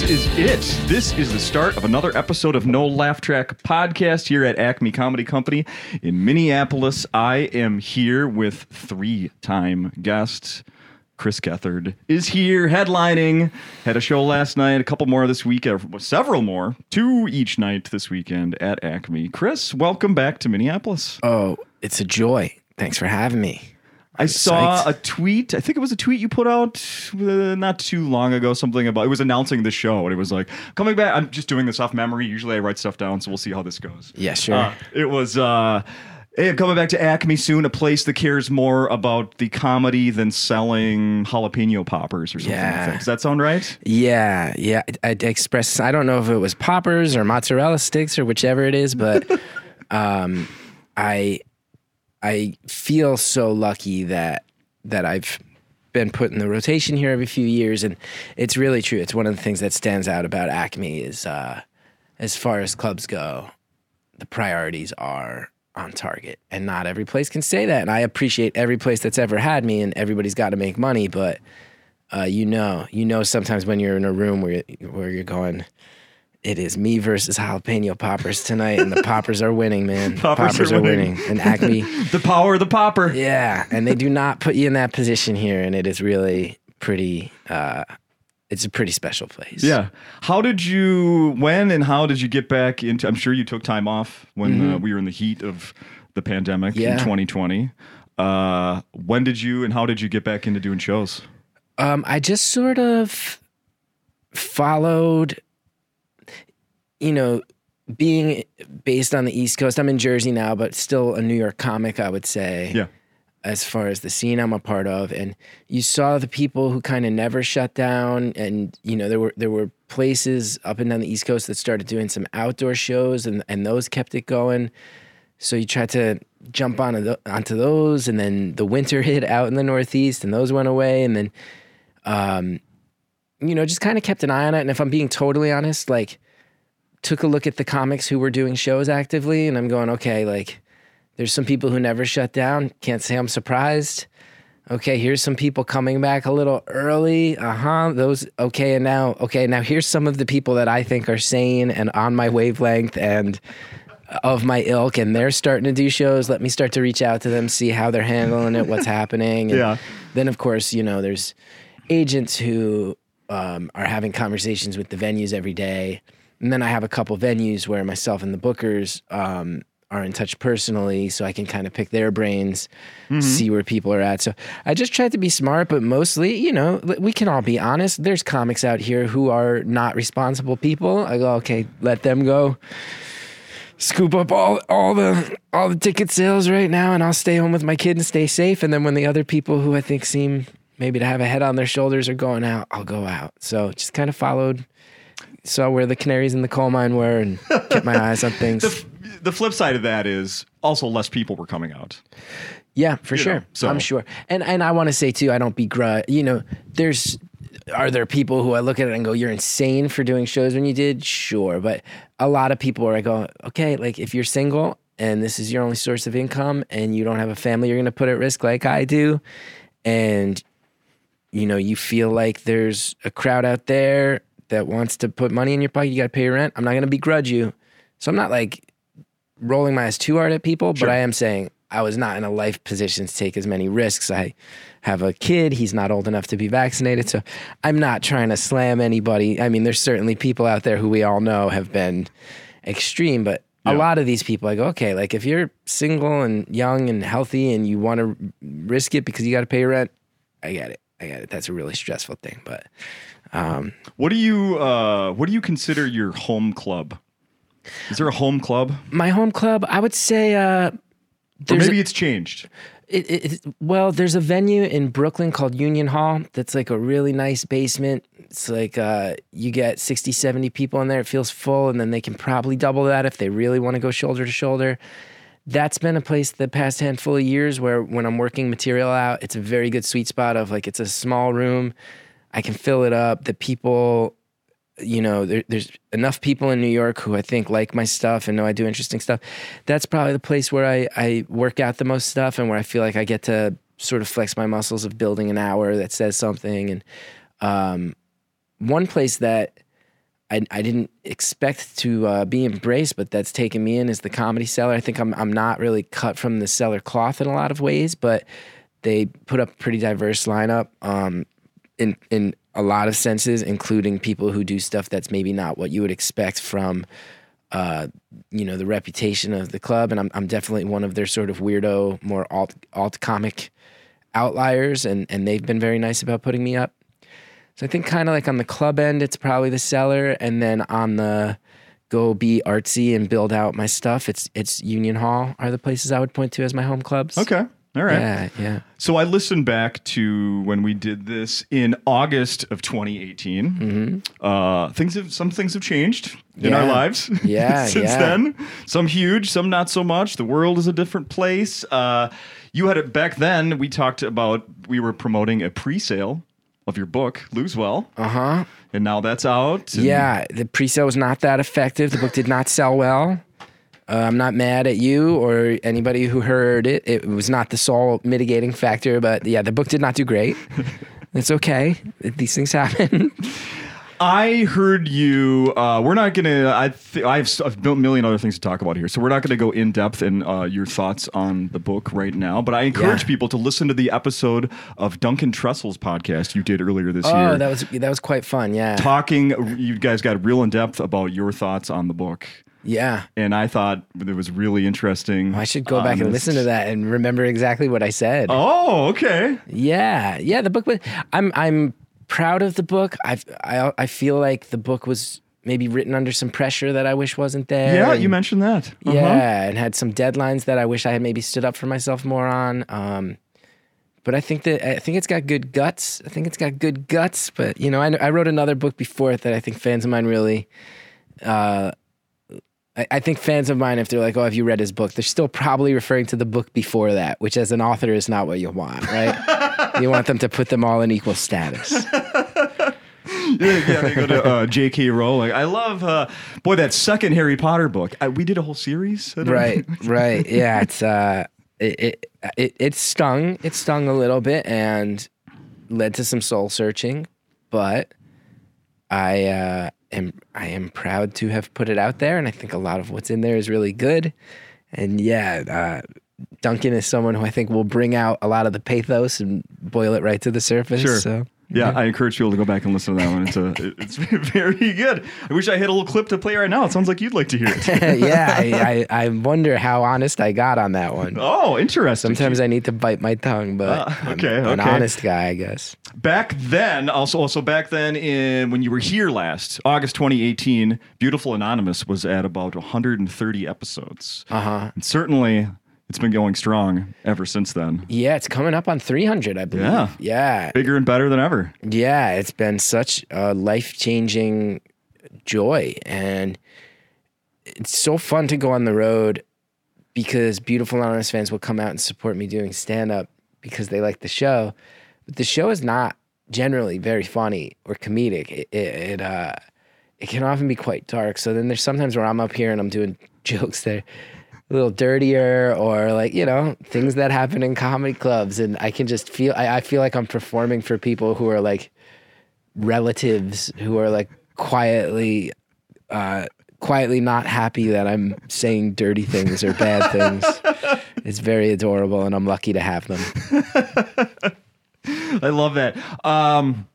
this is it. This is the start of another episode of No Laugh Track podcast here at Acme Comedy Company in Minneapolis. I am here with three time guests. Chris Gethard is here headlining. Had a show last night, a couple more this week, uh, several more, two each night this weekend at Acme. Chris, welcome back to Minneapolis. Oh, it's a joy. Thanks for having me. I saw psyched. a tweet. I think it was a tweet you put out uh, not too long ago. Something about it was announcing the show, and it was like coming back. I'm just doing this off memory. Usually, I write stuff down, so we'll see how this goes. Yeah, sure. Uh, it was. uh Hey, coming back to Acme soon, a place that cares more about the comedy than selling jalapeno poppers or something. like Yeah. that. Does that sound right? yeah, yeah. I, I express. I don't know if it was poppers or mozzarella sticks or whichever it is, but um, I I feel so lucky that that I've been put in the rotation here every few years, and it's really true. It's one of the things that stands out about Acme is uh, as far as clubs go, the priorities are on target and not every place can say that and i appreciate every place that's ever had me and everybody's got to make money but uh, you know you know sometimes when you're in a room where, where you're going it is me versus jalapeno poppers tonight and the poppers are winning man Poppers are winning. and acme The power of the popper. yeah and they do not put you in that position here and it is really pretty uh, it's a pretty special place Yeah. How did you, when and how did you get back into? I'm sure you took time off when uh, we were in the heat of the pandemic in Mm-hmm. 2020. Uh, when did you and how did you get back into doing shows? Um, I just sort of followed, you know, being based on the East Coast. I'm in Jersey now, but still a New York comic, I would say. Yeah. As far as the scene I'm a part of, and you saw the people who kind of never shut down, and you know there were there were places up and down the East Coast that started doing some outdoor shows, and and those kept it going. So you tried to jump onto the, onto those, and then the winter hit out in the Northeast, and those went away, and then um, you know, just kind of kept an eye on it. And if I'm being totally honest, like took a look at the comics who were doing shows actively, and I'm going, okay, like there's some people who never shut down. Can't say I'm surprised. Okay, here's some people coming back a little early. Uh huh. Those okay, and now okay, now here's some of the people that I think are sane and on my wavelength and of my ilk, and they're starting to do shows. Let me start to reach out to them, see how they're handling it, what's happening. And Yeah. Then of course, you know, there's agents who um, are having conversations with the venues every day, and then I have a couple venues where myself and the bookers um, are in touch personally, so I can kind of pick their brains, see where people are at. So I just try to be smart, but mostly, you know, we can all be honest. There's comics out here who are not responsible people. I go, okay, let them go. Scoop up all all the all the ticket sales right now, and I'll stay home with my kid and stay safe. And then when the other people who I think seem maybe to have a head on their shoulders are going out, I'll go out. So just kind of followed, saw where the canaries in the coal mine were, and kept my eyes on things. The flip side of that is also less people were coming out. Yeah, for You sure. know, so- I'm sure. And and I want to say too, I don't begrudge. You know, there's are there people who I look at it and go, "You're insane for doing shows when you did." Sure, but a lot of people where I go, "Okay, like if you're single and this is your only source of income and you don't have a family you're going to put at risk like I do, and you know you feel like there's a crowd out there that wants to put money in your pocket, you got to pay your rent. I'm not going to begrudge you." So I'm not like rolling my eyes too hard at people, but I am saying I was not in a life position to take as many risks. I have a kid, he's not old enough to be vaccinated, so I'm not trying to slam anybody. I mean, there's certainly people out there who we all know have been extreme, but a lot of these people, I go, okay, like if you're single and young and healthy and you want to risk it because you got to pay your rent, I get it. I get it. That's a really stressful thing, but um, What do you uh, What do you consider your home club? Is there a home club, my home club, I would say, uh, or there's a- maybe it's changed? It, it, it- well, there's a venue in Brooklyn called Union Hall that's like a really nice basement. It's like uh, you get 60, 70 people in there. It feels full, and then they can probably double that if they really want to go shoulder to shoulder. That's been a place the past handful of years where when I'm working material out, it's a very good sweet spot of like it's a small room. I can fill it up. The people, you know, there, there's enough people in New York who I think like my stuff and know I do interesting stuff. That's probably the place where I, I work out the most stuff and where I feel like I get to sort of flex my muscles of building an hour that says something. And um, one place that I, I didn't expect to uh, be embraced, but that's taken me in is the comedy cellar. I think I'm I'm not really cut from the cellar cloth in a lot of ways, but they put up a pretty diverse lineup um, in in a lot of senses, including people who do stuff that's maybe not what you would expect from uh, you know the reputation of the club. And I'm I'm definitely one of their sort of weirdo, more alt alt comic outliers, and and they've been very nice about putting me up. So I think kind of like on the club end, it's probably the cellar, and then on the go be artsy and build out my stuff, it's it's Union Hall are the places I would point to as my home clubs. Okay. All right. Yeah, yeah. So I listened back to when we did this in August of 2018. Uh, things have some things have changed in our Mm-hmm. Lives. Yeah, since yeah. then. Some huge, some not so much. The world is a different place. Uh, you had it back then. We talked about we were promoting a pre-sale of your book, Lose Well, Uh huh. and now that's out. Yeah, the pre-sale was not that effective. The book did not sell well. Uh, I'm not mad at you or anybody who heard it. It was not the sole mitigating factor, but yeah, the book did not do great. It's okay. These things happen. I heard you. Uh, we're not gonna. I th- I have a million other things to talk about here, so we're not gonna go in depth in uh, your thoughts on the book right now. But I encourage Yeah. people to listen to the episode of Duncan Trussell's podcast you did earlier this oh, year, Oh, that was that was quite fun. Yeah, talking. You guys got real in depth about your thoughts on the book, yeah. and I thought it was really interesting. I should go back and listen to that and remember exactly what I said. Oh, okay. Yeah, yeah. The book was. I'm I'm proud of the book. I I I feel like the book was maybe written under some pressure that I wish wasn't there. Yeah, and- you mentioned that. Uh-huh. Yeah, and had some deadlines that I wish I had maybe stood up for myself more on. Um, but I think that I think it's got good guts. I think it's got good guts. But you know, I, I wrote another book before it that I think fans of mine really. Uh, I, I think fans of mine, if they're like, "Oh, have you read his book?" They're still probably referring to the book before that, which, as an author, is not what you want, right? you want them to put them all in equal status. yeah, yeah, they go to uh, J.K. Rowling. I love, uh, boy, that second Harry Potter book. I, we did a whole series. Right right yeah it's uh it, it it it stung it stung a little bit and led to some soul searching but i uh am i am proud to have put it out there and i think a lot of what's in there is really good and yeah uh duncan is someone who i think will bring out a lot of the pathos and boil it right to the surface Sure. so Yeah, I encourage people to go back and listen to that one. It's a, it's very good. I wish I had a little clip to play right now. It sounds like you'd like to hear it. yeah I, I i wonder how honest i got on that one Oh, interesting. Sometimes I need to bite my tongue, but Uh, I'm okay, an honest guy, I guess. back then, also, also back then, in when you were here last, August 2018, Beautiful Anonymous was at about 130 episodes, Uh huh. and certainly it's been going strong ever since then. Yeah, it's coming up on 300, I believe. Yeah. yeah, Bigger and better than ever. yeah. It's been such a life changing joy, and it's so fun to go on the road because Beautiful Anonymous fans will come out and support me doing stand up because they like the show. But the show is not generally very funny or comedic. It it, it uh it can often be quite dark. So then there's sometimes where I'm up here and I'm doing jokes that a little dirtier or like you know things that happen in comedy clubs, and I can just feel I, I feel like I'm performing for people who are like relatives who are like quietly uh quietly not happy that I'm saying dirty things or bad things. It's very adorable and I'm lucky to have them. I love that. Um,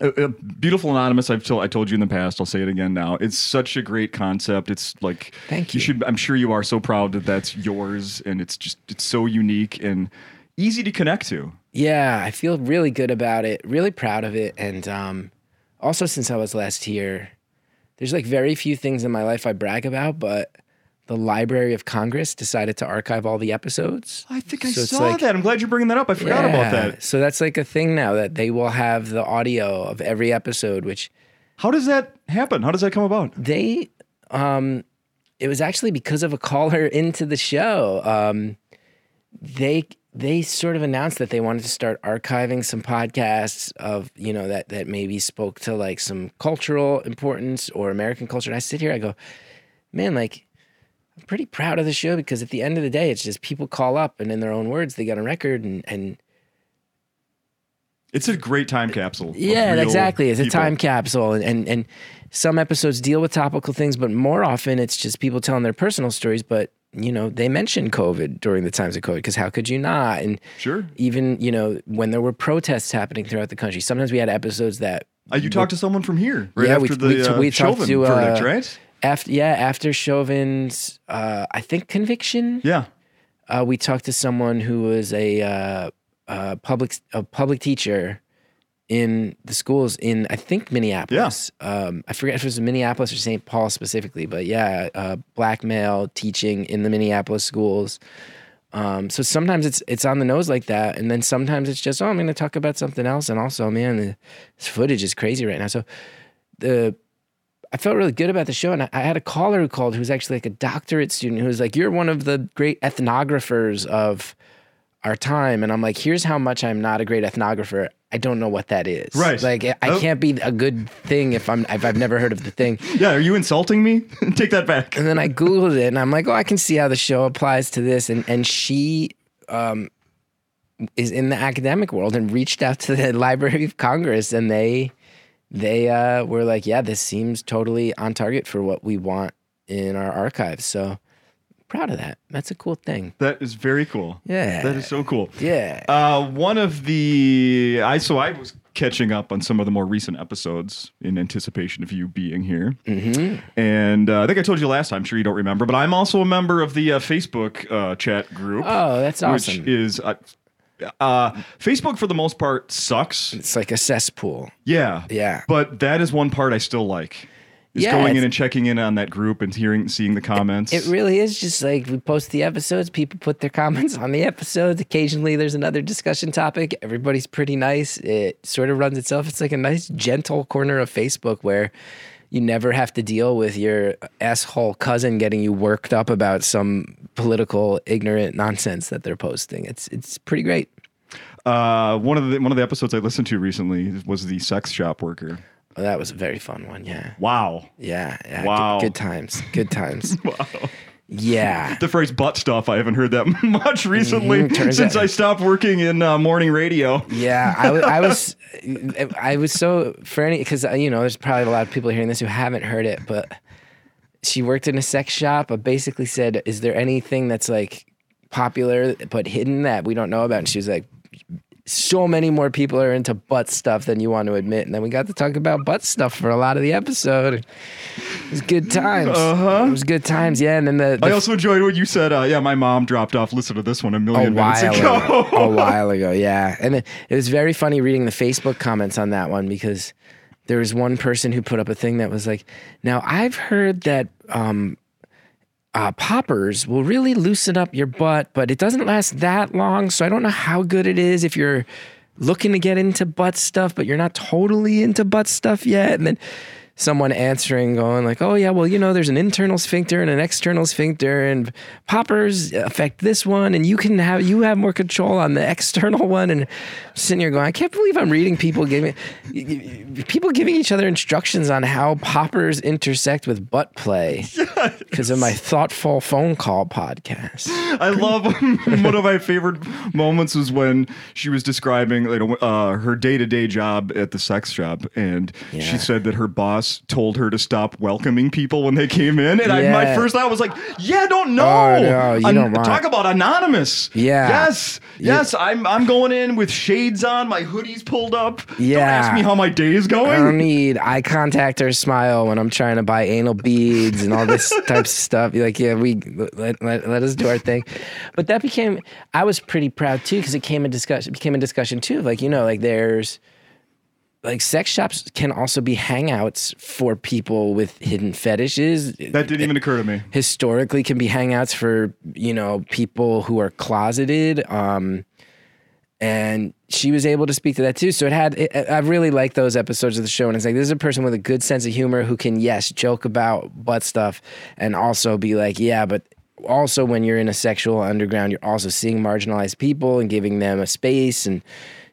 uh, uh, Beautiful Anonymous. I've told I told you in the past. I'll say it again now. It's such a great concept. It's like Thank You you. should. I'm sure you are so proud that that's yours, and it's just it's so unique and easy to connect to. Yeah, I feel really good about it, really proud of it. And um, also, since I was last here, there's like very few things in my life I brag about, but the Library of Congress decided to archive all the episodes. I think I So saw like- that. I'm glad you're bringing that up. I forgot about that. So that's like a thing now that they will have the audio of every episode, which How does that happen? How does that come about? they um it was actually because of a caller into the show um they they sort of announced that they wanted to start archiving some podcasts of you know that that maybe spoke to like some cultural importance or american culture and i sit here i go man like i'm pretty proud of the show because at the end of the day it's just people call up and in their own words they got a record and and It's a great time capsule. Yeah, exactly. It's a time capsule, and, and and some episodes deal with topical things, but more often it's just people telling their personal stories. But you know, they mentioned COVID during the times of COVID because how could you not? And Sure. even you know when there were protests happening throughout the country, sometimes we had episodes that Uh, you talked to someone from here right Yeah, after we- the we- uh, we talked to, uh, verdict, right? After yeah after Chauvin's uh, I think conviction. Yeah. uh, we talked to someone who was a, uh, uh public a public teacher in the schools in I think Minneapolis. Um, I forget if it was Minneapolis or St. Paul specifically, but yeah, uh, black male teaching in the Minneapolis schools. Um, so sometimes it's it's on the nose like that, and then sometimes it's just oh I'm going to talk about something else, and also man, the, this footage is crazy right now. So the I felt really good about the show, and I, I had a caller who called who was actually like a doctorate student who was like, "You're one of the great ethnographers of our time," and I'm like, "Here's how much I'm not a great ethnographer. I don't know what that is. Right. Like, I Oh. can't be a good thing if I'm if I've never heard of the thing." Yeah. Are you insulting me? Take that back. And then I googled it, and I'm like, "Oh, I can see how the show applies to this." And and she um, is in the academic world and reached out to the Library of Congress, and they they uh, were like, "Yeah, this seems totally on target for what we want in our archives." So proud of that. That's a cool thing. That is very cool. Yeah. That is so cool. Yeah. Uh, one of the I so I was catching up on some of the more recent episodes in anticipation of you being here, Mm-hmm. and uh, I think I told you last time. I'm sure you don't remember, but I'm also a member of the uh, Facebook uh, chat group, Oh, that's which awesome. is uh, Facebook for the most part sucks. it's like a cesspool. Yeah, Yeah. but that is one part I still like. Is Yeah, going in and checking in on that group and hearing, seeing the comments. It really is just like we post the episodes, people put their comments on the episodes. Occasionally there's another discussion topic. Everybody's pretty nice. It sort of runs itself. It's like a nice, gentle corner of Facebook where you never have to deal with your asshole cousin getting you worked up about some political ignorant nonsense that they're posting. It's it's pretty great. uh, one of the one of the episodes I listened to recently was the sex shop worker. Oh, that was a very fun one. Yeah. Wow. Yeah. yeah. Wow. Good, good times. Good times. Wow. Yeah. The phrase butt stuff, I haven't heard that much recently Mhm, since out- I stopped working in uh, morning radio. Yeah, I I was, I was so for any because you know there's probably a lot of people hearing this who haven't heard it, but she worked in a sex shop. But basically said, "Is there anything that's like popular but hidden that we don't know about?" And she was like, "So many more people are into butt stuff than you want to admit." And then we got to talk about butt stuff for a lot of the episode. It was good times. Uh-huh. It was good times. Yeah, and then the, the I also enjoyed what you said, uh, "Yeah, my mom dropped off. Listen to this one a a million minutes ago." ago. a while ago, yeah. And it, it was very funny reading the Facebook comments on that one because there was one person who put up a thing that was like, "Now I've heard that um, uh, poppers will really loosen up your butt, but it doesn't last that long. So I don't know how good it is if you're looking to get into butt stuff, but you're not totally into butt stuff yet." And then someone answering going like oh yeah well you know there's an internal sphincter and an external sphincter and poppers affect this one and you can have you have more control on the external one. And I'm sitting here going i can't believe i'm reading people giving people giving each other instructions on how poppers intersect with butt play because of my thoughtful phone call podcast. I love one of my favorite moments was when she was describing you know, uh, her day to day job at the sex shop, and Yeah. she said that her boss told her to stop welcoming people when they came in. And I, my first thought was like, "Yeah, don't know. Oh, no, you don't want- talk about anonymous. Yeah. yes, yes. I'm I'm going in with shades on, my hoodie's pulled up. don't ask me how my day is going. I don't need eye contact or smile when I'm trying to buy anal beads and all this types of stuff. You're like, yeah, we let, let, let us do our thing. But that became, I was pretty proud too because it came a discussion. It became a discussion too. Like you know, like there's like sex shops can also be hangouts for people with hidden fetishes. That didn't even occur to me. Historically, can be hangouts for you know people who are closeted. Um, and she was able to speak to that too. So it had, it, I really like those episodes of the show. And it's like, this is a person with a good sense of humor who can, yes, joke about butt stuff and also be like, yeah, but also when you're in a sexual underground, you're also seeing marginalized people and giving them a space. And you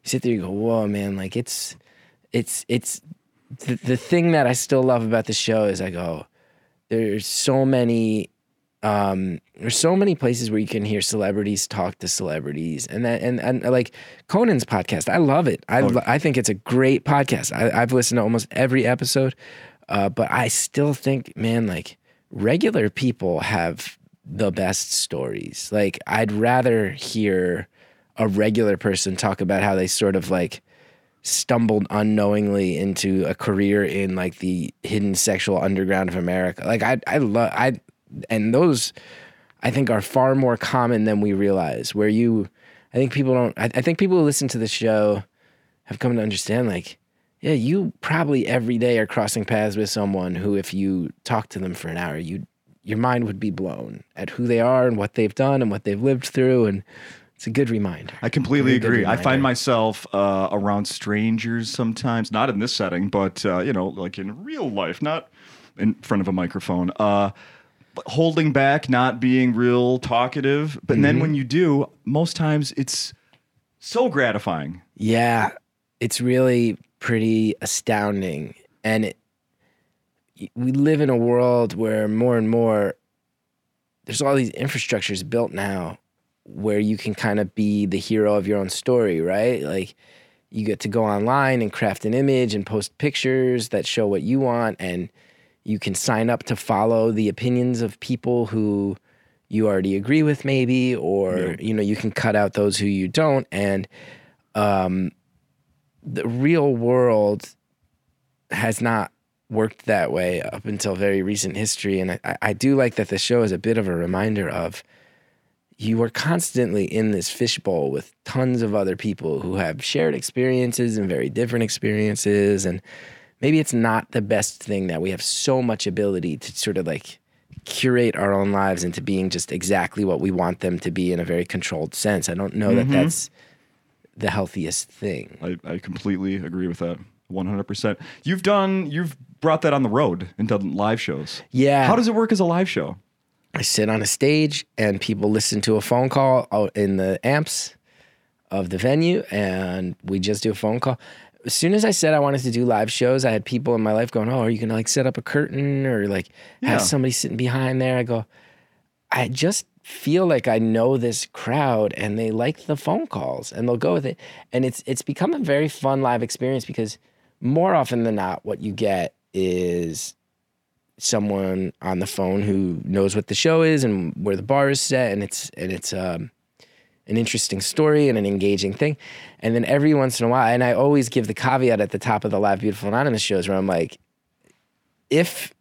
sit there, you go, whoa, man, like it's, it's, it's the, the thing that I still love about the show is I go, there's so many um, there's so many places where you can hear celebrities talk to celebrities, and that and and like Conan's podcast, I love it. I lo- I think it's a great podcast. I, I've listened to almost every episode, uh, but I still think, man, like regular people have the best stories. Like I'd rather hear a regular person talk about how they sort of like stumbled unknowingly into a career in like the hidden sexual underground of America. Like I I love I and those I think are far more common than we realize. Where you I think people don't I, I think people who listen to the show have come to understand like yeah, you probably every day are crossing paths with someone who if you talk to them for an hour, you your mind would be blown at who they are and what they've done and what they've lived through and it's a good reminder. I completely agree. I find myself uh, around strangers sometimes, not in this setting, but uh, you know, like in real life, not in front of a microphone. Uh, holding back, not being real talkative. But Mm-hmm. then when you do, most times it's so gratifying. Yeah, it's really pretty astounding. And it, we live in a world where more and more there's all these infrastructures built now where you can kind of be the hero of your own story, right? Like you get to go online and craft an image and post pictures that show what you want and you can sign up to follow the opinions of people who you already agree with maybe or Yeah. you know you can cut out those who you don't and um the real world has not worked that way up until very recent history and I, I do like that the show is a bit of a reminder of you are constantly in this fishbowl with tons of other people who have shared experiences and very different experiences and maybe it's not the best thing that we have so much ability to sort of like curate our own lives into being just exactly what we want them to be in a very controlled sense. I don't know that mm-hmm. that's the healthiest thing. I, I completely agree with that. 100%. You've done, you've brought that on the road and done live shows. Yeah. How does it work as a live show? I sit on a stage and people listen to a phone call out in the amps of the venue and we just do a phone call. As soon as I said I wanted to do live shows, I had people in my life going, "Oh, are you to like set up a curtain or like Yeah. have somebody sitting behind there?" I go, "I just feel like I know this crowd and they like the phone calls and they'll go with it." And it's it's become a very fun live experience because more often than not what you get is someone on the phone who knows what the show is and where the bar is set and it's and it's um an interesting story and an engaging thing. And then every once in a while, and I always give the caveat at the top of the Live Beautiful Anonymous shows where I'm like, if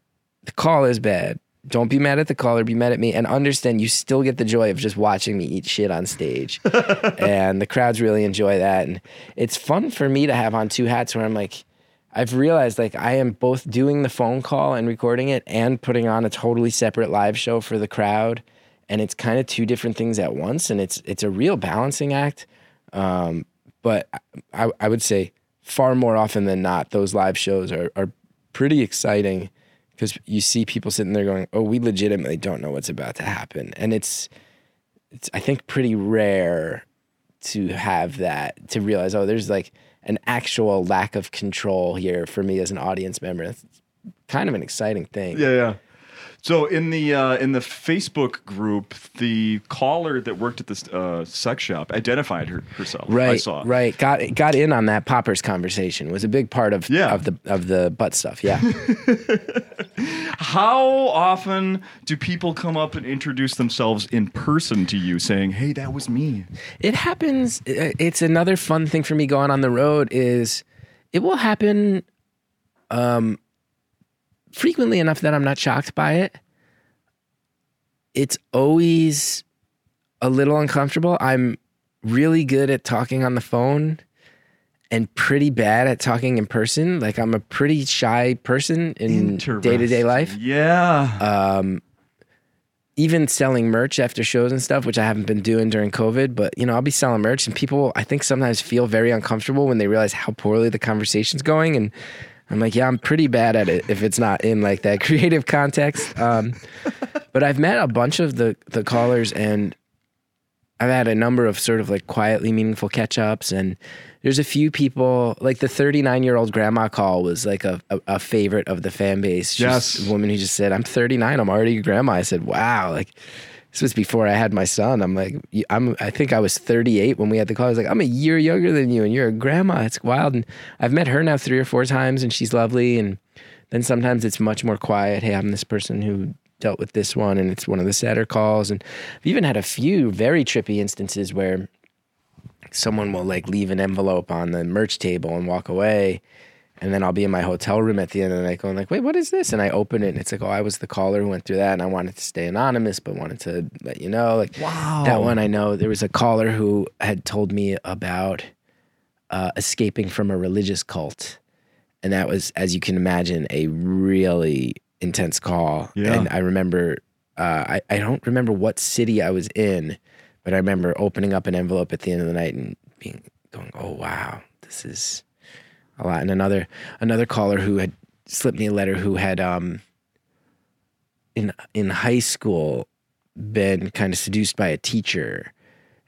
the call is bad, don't be mad at the caller, be mad at me, and understand you still get the joy of just watching me eat shit on stage. and the crowds really enjoy that. And it's fun for me to have on two hats where I'm like, I've realized like I am both doing the phone call and recording it and putting on a totally separate live show for the crowd. And it's kind of two different things at once. And it's it's a real balancing act. Um, but I, I would say far more often than not, those live shows are, are pretty exciting because you see people sitting there going, "Oh, we legitimately don't know what's about to happen," and it's it's I think pretty rare to have that to realize, oh, there's like an actual lack of control here for me as an audience member. It's kind of an exciting thing. Yeah, yeah. So in the uh, in the Facebook group, the caller that worked at this uh, sex shop identified her, herself. Right, I saw. right. Got got in on that poppers conversation. Was a big part of Yeah. of the of the butt stuff. Yeah. How often do people come up and introduce themselves in person to you, saying, "Hey, that was me"? it happens it's another fun thing for me going on the road is it will happen um frequently enough that i'm not shocked by it it's always a little uncomfortable i'm really good at talking on the phone and pretty bad at talking in person like i'm a pretty shy person in day-to-day life Yeah. um, even selling merch after shows and stuff, which I haven't been doing during COVID, but you know, I'll be selling merch and people I think sometimes feel very uncomfortable when they realize how poorly the conversation's going. And I'm like, yeah, I'm pretty bad at it if it's not in like that creative context. Um, but I've met a bunch of the the callers and I've had a number of sort of like quietly meaningful catch ups, and there's a few people like the 39 year old grandma call was like a, a, a favorite of the fan base. She's Yes. a woman who just said, "I'm 39. I'm already your grandma." I said, "Wow!" Like this was before I had my son. I'm like, I'm. I think I was 38 when we had the call. I was like, I'm a year younger than you, and you're a grandma. It's wild. And I've met her now three or four times, and she's lovely. And then sometimes it's much more quiet. Hey, I'm this person who dealt with this one, and it's one of the sadder calls. And I've even had a few very trippy instances where someone will like leave an envelope on the merch table and walk away. And then I'll be in my hotel room at the end of the night going like, wait, what is this? And I open it and it's like, oh, I was the caller who went through that and I wanted to stay anonymous, but wanted to let you know. Like Wow. that one I know there was a caller who had told me about uh, escaping from a religious cult. And that was, as you can imagine, a really intense call. Yeah. And I remember, uh, I, I don't remember what city I was in, but I remember opening up an envelope at the end of the night and being going, "Oh wow, this is a lot." And another another caller who had slipped me a letter who had um in in high school been kind of seduced by a teacher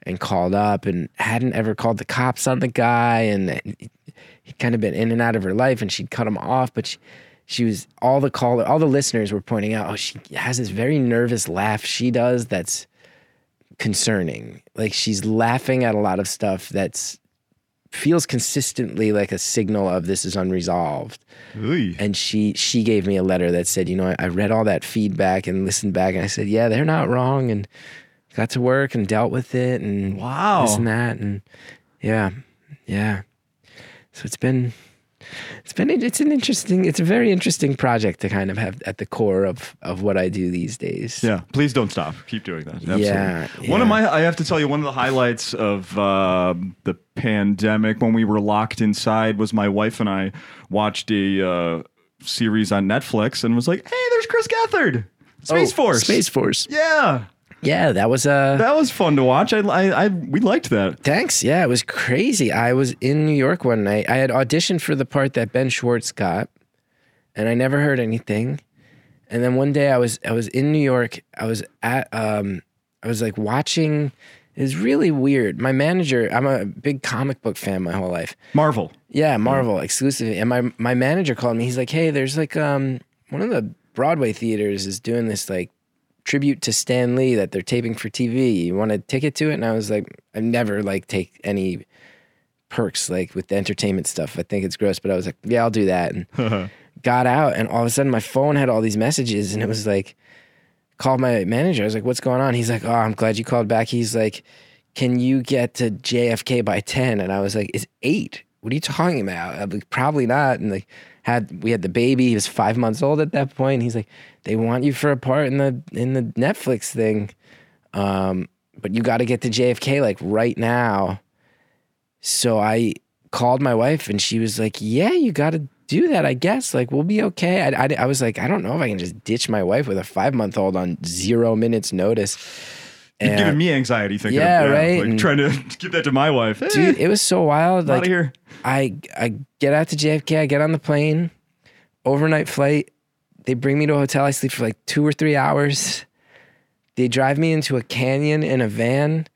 and called up and hadn't ever called the cops on the guy and he'd kind of been in and out of her life and she'd cut him off but she, she was all the caller all the listeners were pointing out oh she has this very nervous laugh she does that's concerning like she's laughing at a lot of stuff that's feels consistently like a signal of this is unresolved Ooh. and she she gave me a letter that said, you know, I, I read all that feedback and listened back, and I said, yeah, they're not wrong, and got to work and dealt with it, and Wow. this and that, and yeah, yeah. So it's been it's been it's an interesting it's a very interesting project to kind of have at the core of of what I do these days. Yeah, please don't stop. Keep doing that. Absolutely. Yeah, One of my, I have to tell you, one of the highlights of uh, the pandemic when we were locked inside was my wife and I watched a uh, series on Netflix and was like, hey, there's Chris Gethard, Space Oh, Force. Space Force. Yeah, Yeah, that was uh that was fun to watch. I, I, I we liked that. Thanks. Yeah, it was crazy. I was in New York one night. I had auditioned for the part that Ben Schwartz got, and I never heard anything. And then one day I was I was in New York. I was at um I was like watching. It was really weird. My manager. I'm a big comic book fan my whole life. Marvel. Yeah, Marvel exclusively. And my my manager called me. He's like, "Hey, there's like um one of the Broadway theaters is doing this like tribute to Stan Lee that they're taping for TV. You want a ticket to it?" And I was like, "I never like take any perks like with the entertainment stuff. I think it's gross, but I was like, "Yeah, I'll do that." And got out and all of a sudden my phone had all these messages and it was like called my manager. I was like, "What's going on?" He's like, "Oh, I'm glad you called back." He's like, "Can you get to JFK by 10?" And I was like, "It's 8." What are you talking about? I'm like, "Probably not." And like had we had the baby, he was 5 months old at that point. He's like, "They want you for a part in the in the Netflix thing." Um, but you got to get to JFK like right now. So I called my wife and she was like, "Yeah, you got to do that. I guess like we'll be okay." I, I, I was like, "I don't know if I can just ditch my wife with a five month old on zero minutes notice." You're And- giving me anxiety thinking. Yeah, of, right, Like and- trying to give that to my wife. Eh, dude, it was so wild. out Like of here. I I get out to JFK, I get on the plane, overnight flight. They bring me to a hotel. I sleep for like two or three hours. They drive me into a canyon in a van,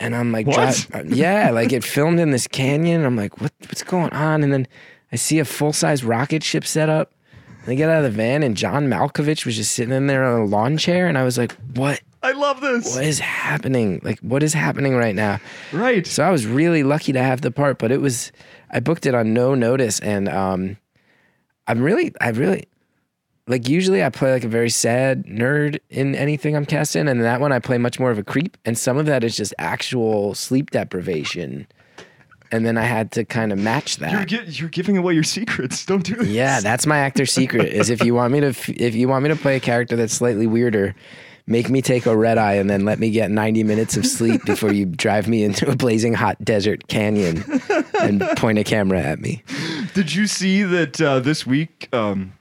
and I'm like, What? dri- yeah, like it filmed in this canyon. I'm like, what what's going on? And then I see a full size rocket ship set up. And I get out of the van, and John Malkovich was just sitting in there on a lawn chair, and I was like, what I love this. what is happening? Like, what is happening right now? Right. So I was really lucky to have the part, but it was I booked it on no notice, and um, I'm really I really like usually I play like a very sad nerd in anything I'm cast in, and in that one I play much more of a creep, and some of that is just actual sleep deprivation, and then I had to kind of match You're, that. gi- you're giving away your secrets. Don't do this. Yeah, that's my actor secret. Is if you want me to f- if you want me to play a character that's slightly weirder, make me take a red eye and then let me get 90 minutes of sleep before you drive me into a blazing hot desert canyon and point a camera at me. Did you see that uh, this week um,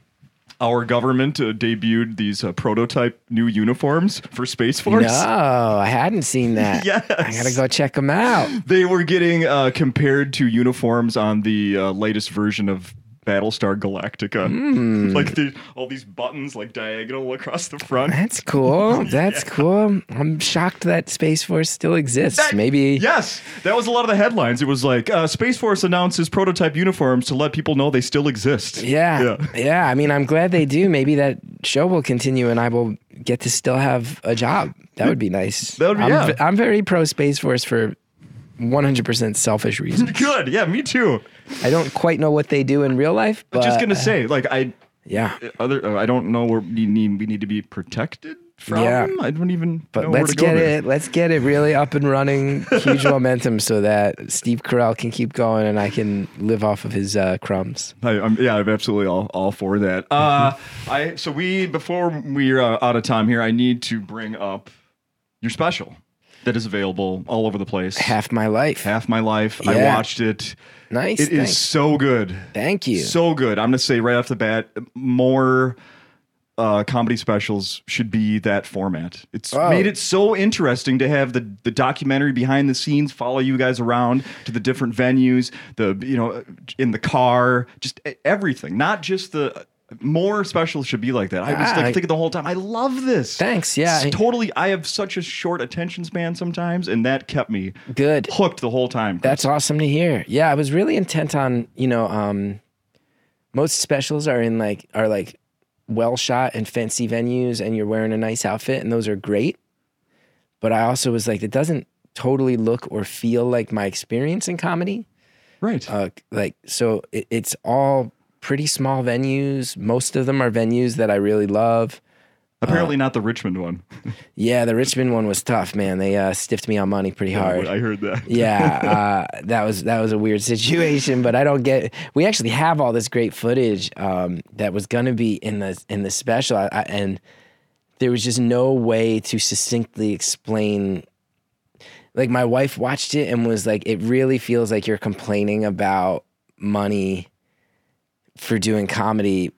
our government uh, debuted these uh, prototype new uniforms for Space Force? No, I hadn't seen that. Yes. I gotta go check them out. They were getting uh, compared to uniforms on the uh, latest version of Battlestar Galactica. Hmm. like the, all these buttons like diagonal across the front. That's cool. That's cool. I'm shocked that Space Force still exists. Maybe Yes, that was a lot of the headlines. It was like uh, Space Force announces prototype uniforms to let people know they still exist. Yeah, Yeah. yeah. I mean, I'm glad they do. Maybe that show will continue, and I will get to still have a job. That would be nice. That would be- I'm, yeah. I'm very pro Space Force for 100% selfish reasons. Good. Yeah, me too. I don't quite know what they do in real life, but Just gonna say, like I yeah. other uh, I don't know where we need we need to be protected from. Yeah. I don't even. But know where let's to go get it. Let's get it really up and running, huge momentum, so that Steve Carell can keep going and I can live off of his uh, crumbs. I, I'm, yeah, I'm absolutely all, all for that. Uh, I so we before we're uh, out of time here, I need to bring up your special that is available all over the place. Half my life. Half my life. I watched it. nice. It is thanks. so good. Thank you. So good. I'm gonna say right off the bat, more uh, comedy specials should be that format. It's Oh. made it so interesting to have the the documentary behind the scenes follow you guys around to the different venues, the you know in the car, just everything. Not just the more specials should be like that. I was like I- thinking the whole time, I love this. Thanks, yeah. It's totally. I have such a short attention span sometimes, and that kept me Good. hooked the whole time. That's awesome to hear. Yeah, I was really intent on, you know, um, most specials are in like are like well shot and fancy venues and you're wearing a nice outfit and those are great. But I also was like, it doesn't totally look or feel like my experience in comedy. right. Uh, like so it, it's all pretty small venues. Most of them are venues that I really love. Apparently uh, not the Richmond one. Yeah, the Richmond one was tough, man. They uh, stiffed me on money pretty hard. I heard that. yeah, uh, that was that was a weird situation, but I don't get. We actually have all this great footage um, that was gonna be in the in the special, I, I, and there was just no way to succinctly explain. Like my wife watched it and was like, "It really feels like you're complaining about money for doing comedy."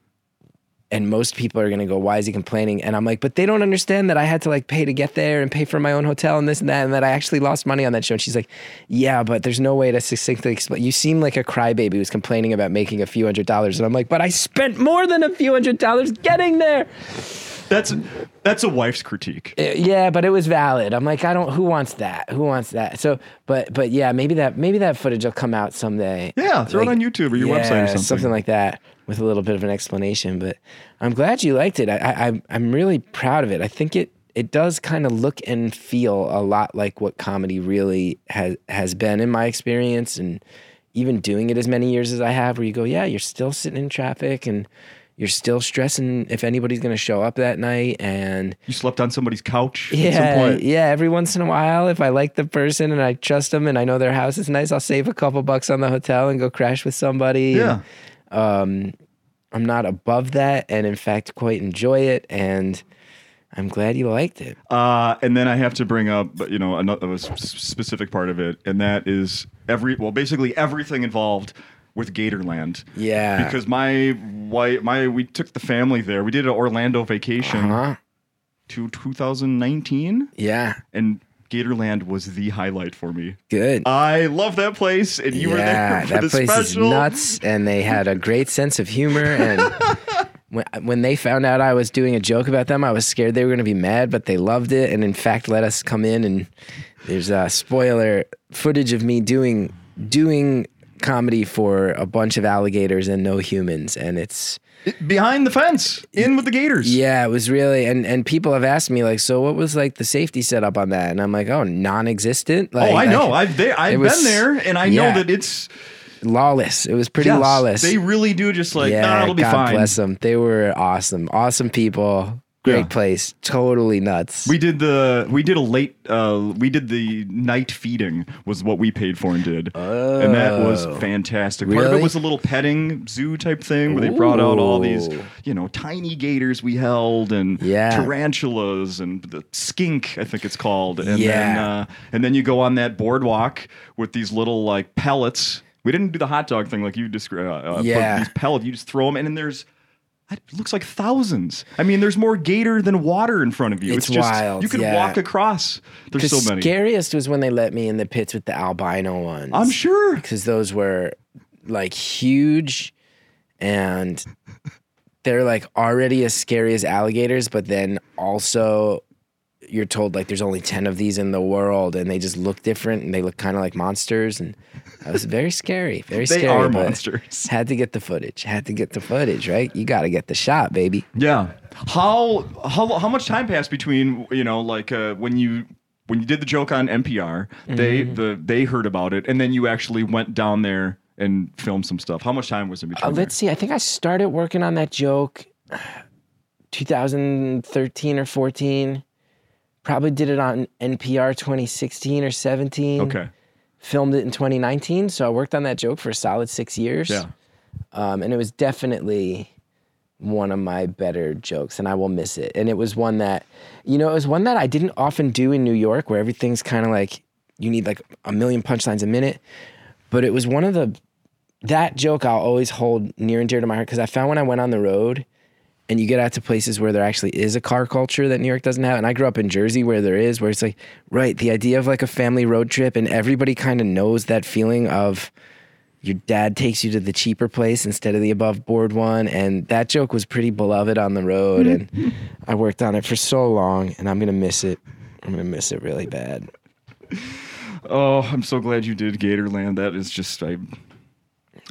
And most people are gonna go, "Why is he complaining?" And I'm like, "But they don't understand that I had to like pay to get there and pay for my own hotel and this and that, and that I actually lost money on that show." And she's like, "Yeah, but there's no way to succinctly explain. You seem like a crybaby who's complaining about making a few hundred dollars." And I'm like, "But I spent more than a few hundred dollars getting there." That's that's a wife's critique. Uh, Yeah, but it was valid. I'm like, I don't. Who wants that? Who wants that? So, but but yeah, maybe that maybe that footage will come out someday. Yeah, throw it on YouTube or your website or yeah, something. like that, with a little bit of an explanation. But I'm glad you liked it. I, I I'm- I'm really proud of it. I think it it does kind of look and feel a lot like what comedy really has has been in my experience, and even doing it as many years as I have, where you go, yeah, you're still sitting in traffic and. You're still stressing if anybody's going to show up that night, and You slept on somebody's couch at some yeah, point. yeah. Every once in a while, if I like the person and I trust them and I know their house is nice, I'll save a couple bucks on the hotel and go crash with somebody. Yeah. And, um, I'm not above that, and in fact, quite enjoy it. And I'm glad you liked it. Uh, and then I have to bring up, you know, another specific part of it, and that is every well, basically everything involved with Gatorland. Yeah. Because my wife, my we took the family there. We did an Orlando vacation huh? to 2019, Yeah. and Gatorland was the highlight for me. Good. I love that place, and you were there yeah, for that the place special. is nuts, and they had a great sense of humor. And when, when they found out I was doing a joke about them, I was scared they were going to be mad, but they loved it, and in fact, let us come in. And there's a spoiler footage of me doing doing comedy for a bunch of alligators and no humans, and it's behind the fence, in with the Gators. yeah, it was really and and people have asked me like, so what was like the safety setup on that? And I'm like, oh, non-existent. Like, Oh, I know. I've they, I've it was- been there, and I know that it's lawless. It was pretty yes, lawless. They really do just like, yeah, nah, it'll be God fine. bless them. They were awesome, awesome people. Great Yeah. place. Totally nuts. We did the we did a late uh we did the night feeding was what we paid for and did. And that was Oh. fantastic. Part of it was a little petting zoo type thing where they brought out all these, you know, tiny gators we held and Yeah. tarantulas and the skink, I think it's called. And then uh, and then you go on that boardwalk with these little like pellets. We didn't do the hot dog thing like you described. Uh, Yeah. these pellets, you just throw them in and there's it looks like thousands. I mean, there's more gator than water in front of you. It's just wild, you can yeah. walk across. There's the so many. scariest was when they let me in the pits with the albino ones. I'm sure. because those were like huge and they're like already as scary as alligators, but then also you're told like there's only 10 of these in the world and they just look different and they look kind of like monsters and that was very scary very scary. They scary are monsters. had to get the footage had to get the footage right you got to get the shot baby Yeah. How how how much time passed between you know like uh, when you when you did the joke on NPR, they Mm-hmm. the they heard about it, and then you actually went down there and filmed some stuff. How much time was in between? Uh, let's see. I think I started working on that joke 2013 or 14. Probably did it on NPR 2016 or 17. Okay. Filmed it in 2019. So I worked on that joke for a solid six years. Yeah. Um, and it was definitely one of my better jokes, and I will miss it. And it was one that, you know, it was one that I didn't often do in New York, where everything's kind of like you need like a million punchlines a minute. But it was one of the that joke I'll always hold near and dear to my heart because I found when I went on the road and you get out to places where there actually is a car culture that New York doesn't have. And I grew up in Jersey where there is, where it's like, right, the idea of like a family road trip and everybody kind of knows that feeling of your dad takes you to the cheaper place instead of the above board one. And that joke was pretty beloved on the road. And I worked on it for so long and I'm going to miss it. I'm going to miss it really bad. Oh, I'm so glad you did Gatorland. That is just I.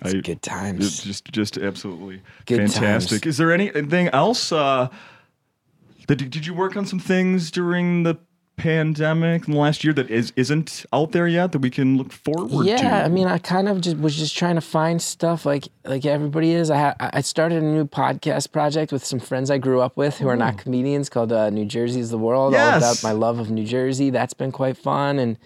I, good It's times. just just absolutely Good fantastic. times. Is there anything else? Uh, did did you work on some things during the pandemic in the last year that is isn't out there yet that we can look forward to? yeah, I mean, I kind of just was just trying to find stuff like like everybody is. I ha- I started a new podcast project with some friends I grew up with who are not comedians called uh, New is the World, all about my love of New Jersey. That's been quite fun, and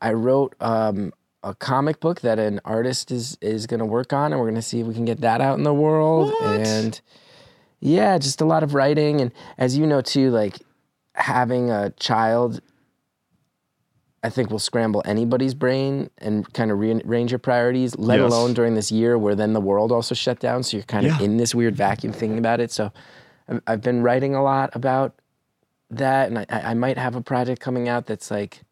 I wrote um, a comic book that an artist is is going to work on, and we're going to see if we can get that out in the world. What? And yeah, just a lot of writing, and as you know too, like having a child I think will scramble anybody's brain and kind of rearrange your priorities, let Yes. alone during this year where then the world also shut down. So you're kind of Yeah. in this weird vacuum thinking about it. So I've, been writing a lot about that. And I I might have a project coming out that's like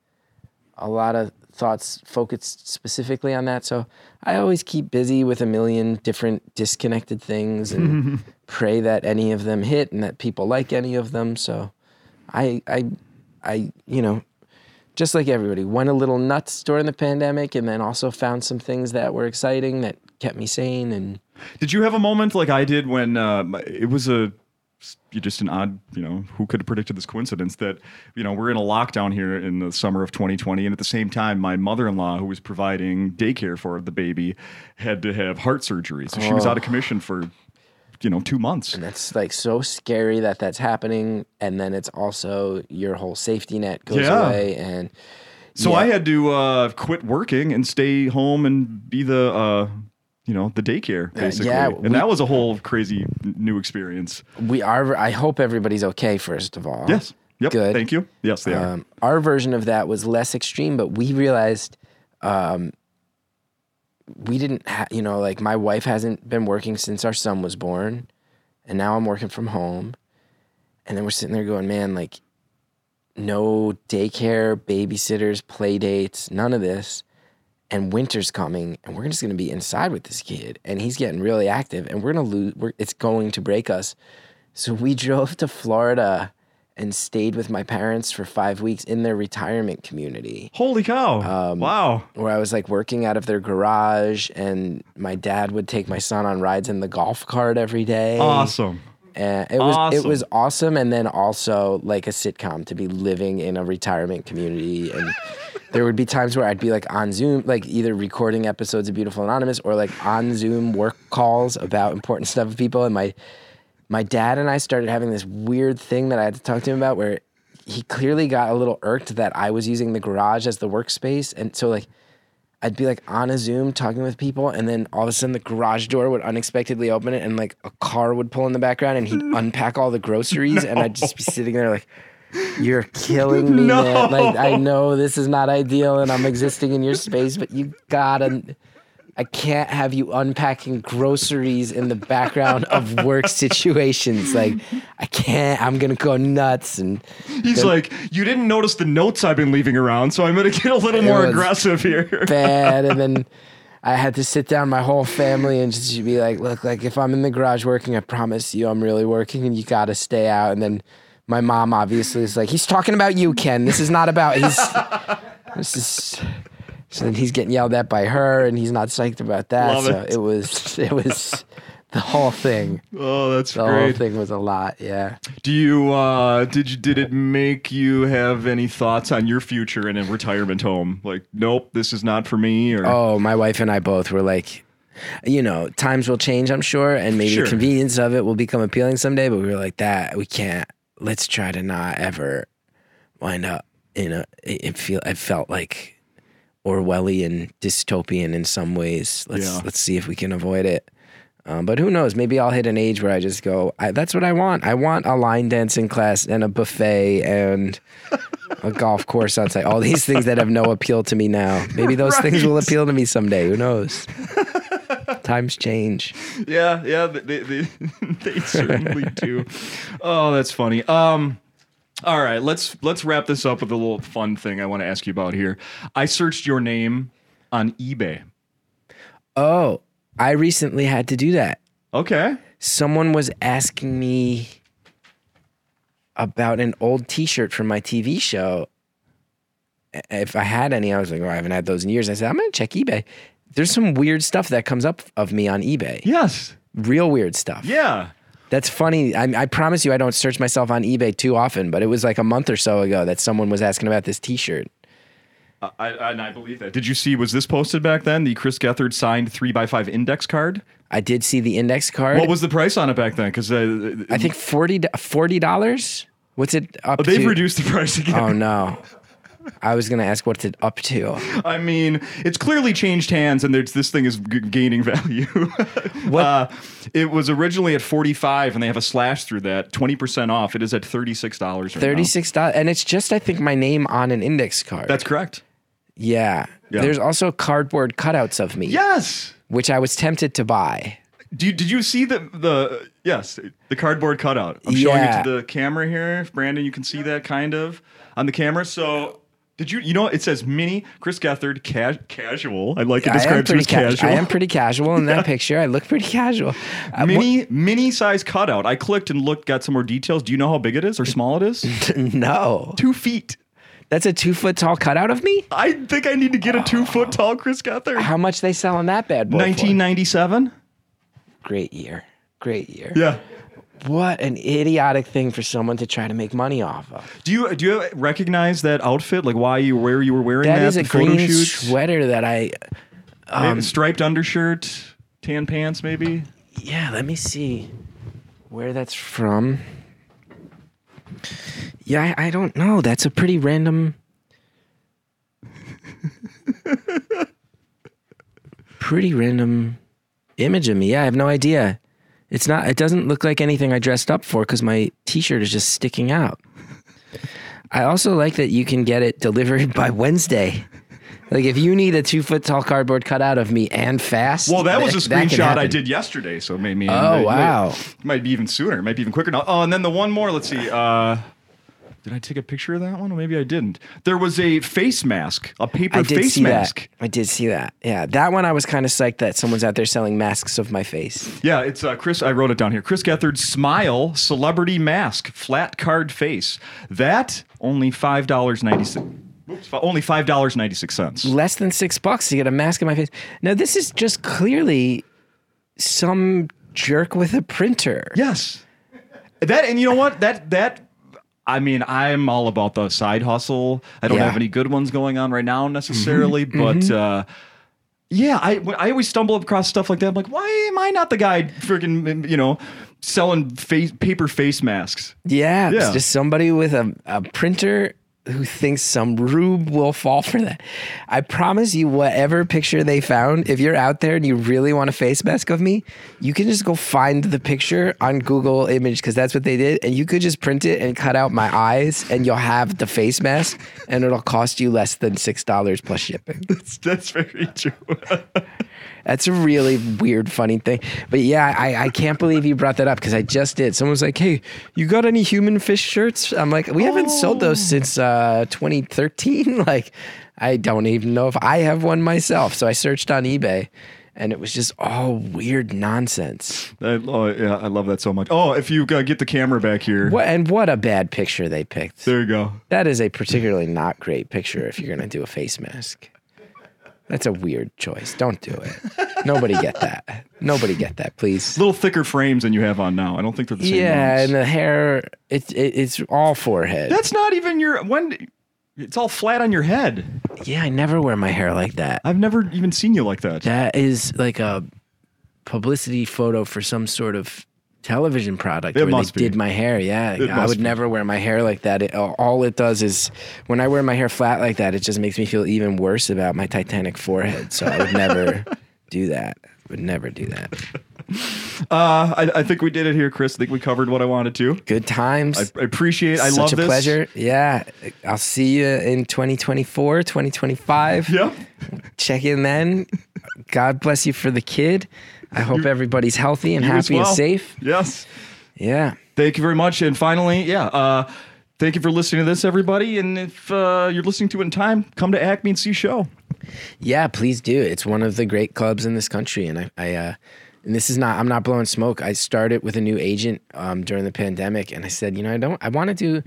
a lot of thoughts focused specifically on that. So I always keep busy with a million different disconnected things and pray that any of them hit and that people like any of them. So I, I, I, you know, just like everybody, went a little nuts during the pandemic and then also found some things that were exciting that kept me sane. And Did you have a moment like I did when uh, it was a you just an odd, you know, who could have predicted this coincidence that, you know, we're in a lockdown here in the summer of 2020. And at the same time, my mother in law, who was providing daycare for the baby, had to have heart surgery. So she was Oh. out of commission for, you know, two months. and that's like so scary that that's happening. And then it's also your whole safety net goes Yeah. away. And So Yeah. I had to uh, quit working and stay home and be the, uh, you know, the daycare basically. yeah, and we- that was a whole crazy new experience. we are, I hope everybody's okay, first of all. Yes. Yep. Good. Thank you. Yes, they are. Um, our version of that was less extreme, but we realized um, we didn't, ha- you know, like my wife hasn't been working since our son was born, and now I'm working from home. And then we're sitting there going, man, like, no daycare, babysitters, play dates, none of this. And winter's coming, and we're just going to be inside with this kid, and he's getting really active, and we're going to lose. We're, it's going to break us. So we drove to Florida and stayed with my parents for five weeks in their retirement community Holy cow. um, wow. where I was like working out of their garage and my dad would take my son on rides in the golf cart every day. Awesome. And it was it Awesome. was awesome and then also like a sitcom to be living in a retirement community and there would be times where I'd be like on Zoom like either recording episodes of Beautiful Anonymous or like on Zoom work calls about important stuff with people and my my dad and I started having this weird thing that I had to talk to him about where he clearly got a little irked that I was using the garage as the workspace. And so like I'd be like on a Zoom talking with people and then all of a sudden the garage door would unexpectedly open it and like a car would pull in the background and he'd unpack all the groceries and I'd just be sitting there like you're killing me, No. man. Like I know this is not ideal and I'm existing in your space, but you gotta I can't have you unpacking groceries in the background of work situations. Like, I can't. I'm gonna go nuts. And He's like, you didn't notice the notes I've been leaving around, so I'm going to get a little more aggressive here. bad. And then I had to sit down my whole family and just be like, look, like if I'm in the garage working, I promise you I'm really working and you got to stay out. And then my mom obviously is like, he's talking about you, Ken. This is not about he's. this is. So then he's getting yelled at by her, and he's not psyched about that. Love so it. it. was, it was the whole thing. Oh, that's right. The whole thing was a lot. Yeah. Do you uh did you did it make you have any thoughts on your future in a retirement home? Like, nope, this is not for me or Oh, my wife and I both were like, you know, times will change, I'm sure, and maybe Sure. the convenience of it will become appealing someday. But we were like, that we can't. Let's try to not ever wind up in a. It it feel. I felt like Orwellian, dystopian in some ways. Let's Yeah. let's see if we can avoid it. Um, but who knows? Maybe I'll hit an age where I just go. I, that's what I want. I want a line dancing class and a buffet and a golf course outside. All these things that have no appeal to me now. Maybe those things will appeal to me someday. Who knows? Times change. Yeah, yeah, they they, they certainly do. Oh, that's funny. Um all right, let's let's wrap this up with a little fun thing I want to ask you about here. I searched your name on eBay. Oh, I recently had to do that. Okay. Someone was asking me about an old T-shirt from my TV show. If I had any, I was like, "Oh, I haven't had those in years." I said, "I'm gonna check eBay." There's some weird stuff that comes up of me on eBay. Yes. Real weird stuff. Yeah. That's funny. I, I promise you, I don't search myself on eBay too often, but it was like a month or so ago that someone was asking about this T-shirt. I, I, and I believe that. Did you see? Was this posted back then? The Chris Gethard signed three by five index card. I did see the index card. What was the price on it back then? Because uh, I think 40 dollars. What's it up to? they've to? reduced the price again. Oh no. I was gonna ask what's it up to. I mean, it's clearly changed hands, and there's, this thing is g- gaining value. Uh, it was originally at 45, and they have a slash through that, 20% off. It is at $36 right. Thirty six dollars, and it's just I think my name on an index card. That's correct. yeah. Yeah. There's also cardboard cutouts of me, Yes. which I was tempted to buy. You, did you see the the yes the cardboard cutout? I'm showing it to the camera here, Brandon. You can see that kind of on the camera. So did you you know it says mini Chris Gethard ca- casual? I like it I describes you pretty as ca- casual. I am pretty casual in that picture. I look pretty casual. Uh, mini mini size cutout. I clicked and looked, got some more details. Do you know how big it is or small it is? no, Two feet. that's a two foot tall cutout of me. I think I need to get a two foot tall Chris Gethard. How much they sell selling that bad boy? for? 1997. Great year. Great year. Yeah. What an idiotic thing for someone to try to make money off of. Do you do you recognize that outfit? Like why you where you were wearing that? That is a photo green shoot? sweater that I. Maybe um, striped undershirt, tan pants, maybe. Yeah, let me see where that's from. Yeah, I, I don't know. That's a pretty random. pretty random image of me. Yeah, I have no idea. It's not. It doesn't look like anything I dressed up for because my T-shirt is just sticking out. I also like that you can get it delivered by Wednesday. Like if you need a two foot tall cardboard cutout of me and fast. Well, that was a that screenshot I did yesterday, so maybe. Oh, might- wow. Might, might be even sooner. Might be even quicker now. Oh, and then the one more. Let's see. Uh, did I take a picture of that one? Or maybe I didn't. There was a face mask, a paper I did face see mask. that. I did see that. Yeah, that one I was kind of psyched that someone's out there selling masks of my face. Yeah, it's uh, Chris. I wrote it down here. Chris Gethard smile celebrity mask, flat card face. That only five dollars ninety six. Oops, only five dollars ninety six cents. Less than six bucks to get a mask of my face. Now this is just clearly some jerk with a printer. Yes. That and you know what? That that I mean, I'm all about the side hustle. I don't Yeah. Mm-hmm. have any good ones going on right now necessarily, but uh yeah, I I always stumble across stuff like that. I'm like, why am I not the guy freaking you know selling face paper face masks? Yeah, Yeah. it's just somebody with a, a printer who thinks some rube will fall for that. I promise you, whatever picture they found, if you're out there and you really want a face mask of me, you can just go find the picture on Google Image because that's what they did, and you could just print it and cut out my eyes, and you'll have the face mask, and it'll cost you less than six dollars plus shipping. That's, that's very true. That's a really weird, funny thing. But yeah, I, I can't believe you brought that up because I just did. Someone was like, "Hey, you got any human fish shirts?" I'm like, "We haven't sold those since uh, 2013." like, I don't even know if I have one myself. So I searched on eBay, and it was just all weird nonsense. I, oh, yeah, I love that so much. Oh, if you uh, get the camera back here. What and what a bad picture they picked. There you go. That is a particularly not great picture if you're going to do a face mask. That's a weird choice. Don't do it. Nobody get that. Nobody get that, please. Little thicker frames than you have on now. I don't think they're the same. Yeah, ones. and the hair, it's it, it's all forehead. That's not even your when. It's all flat on your head. yeah, I never wear my hair like that. I've never even seen you like that. That is like a publicity photo for some sort of television product It where must they be. did my hair. Yeah, It I would be. never wear my hair like that. It, all it does is when I wear my hair flat like that, it just makes me feel even worse about my Titanic forehead. So I would never do that. Would never do that. Uh, I, I think we did it here, Chris. I think we covered what I wanted to. Good times. I, appreciate I appreciate. I Such love a this. pleasure. Yeah. I'll see you in 2024, 2025. Yep. Check in then. God bless you for the kid. I hope everybody's healthy and You happy and safe. Yes. Yeah. Thank you very much. And finally, yeah. Uh, thank you for listening to this, everybody. And if uh, you're listening to it in time, come to Acme and see show. Yeah, please do. It's one of the great clubs in this country, and I, I uh, and this is not. I'm not blowing smoke. I started with a new agent um, during the pandemic, and I said, you know, I don't. I want to do.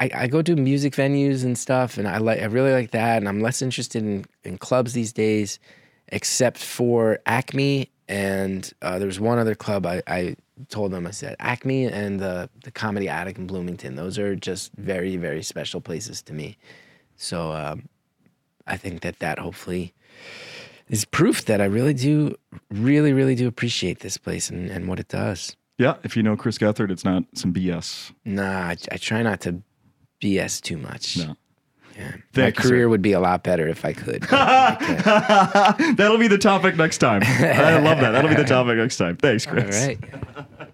I, I go to music venues and stuff, and I like. I really like that, and I'm less interested in in clubs these days, except for Acme. And uh, there was one other club I, I told them. I said Acme and the the Comedy Attic in Bloomington. Those are just very very special places to me. So um, I think that that hopefully is proof that I really do, really, really do appreciate this place and, and what it does. Yeah. If you know Chris Gethard, it's not some BS. Nah, I, I try not to BS too much. No. Yeah. My Thank you, sir. career would be a lot better if I could. I. That'll be the topic next time. I love that. That'll be the topic next time. Thanks, Chris. right.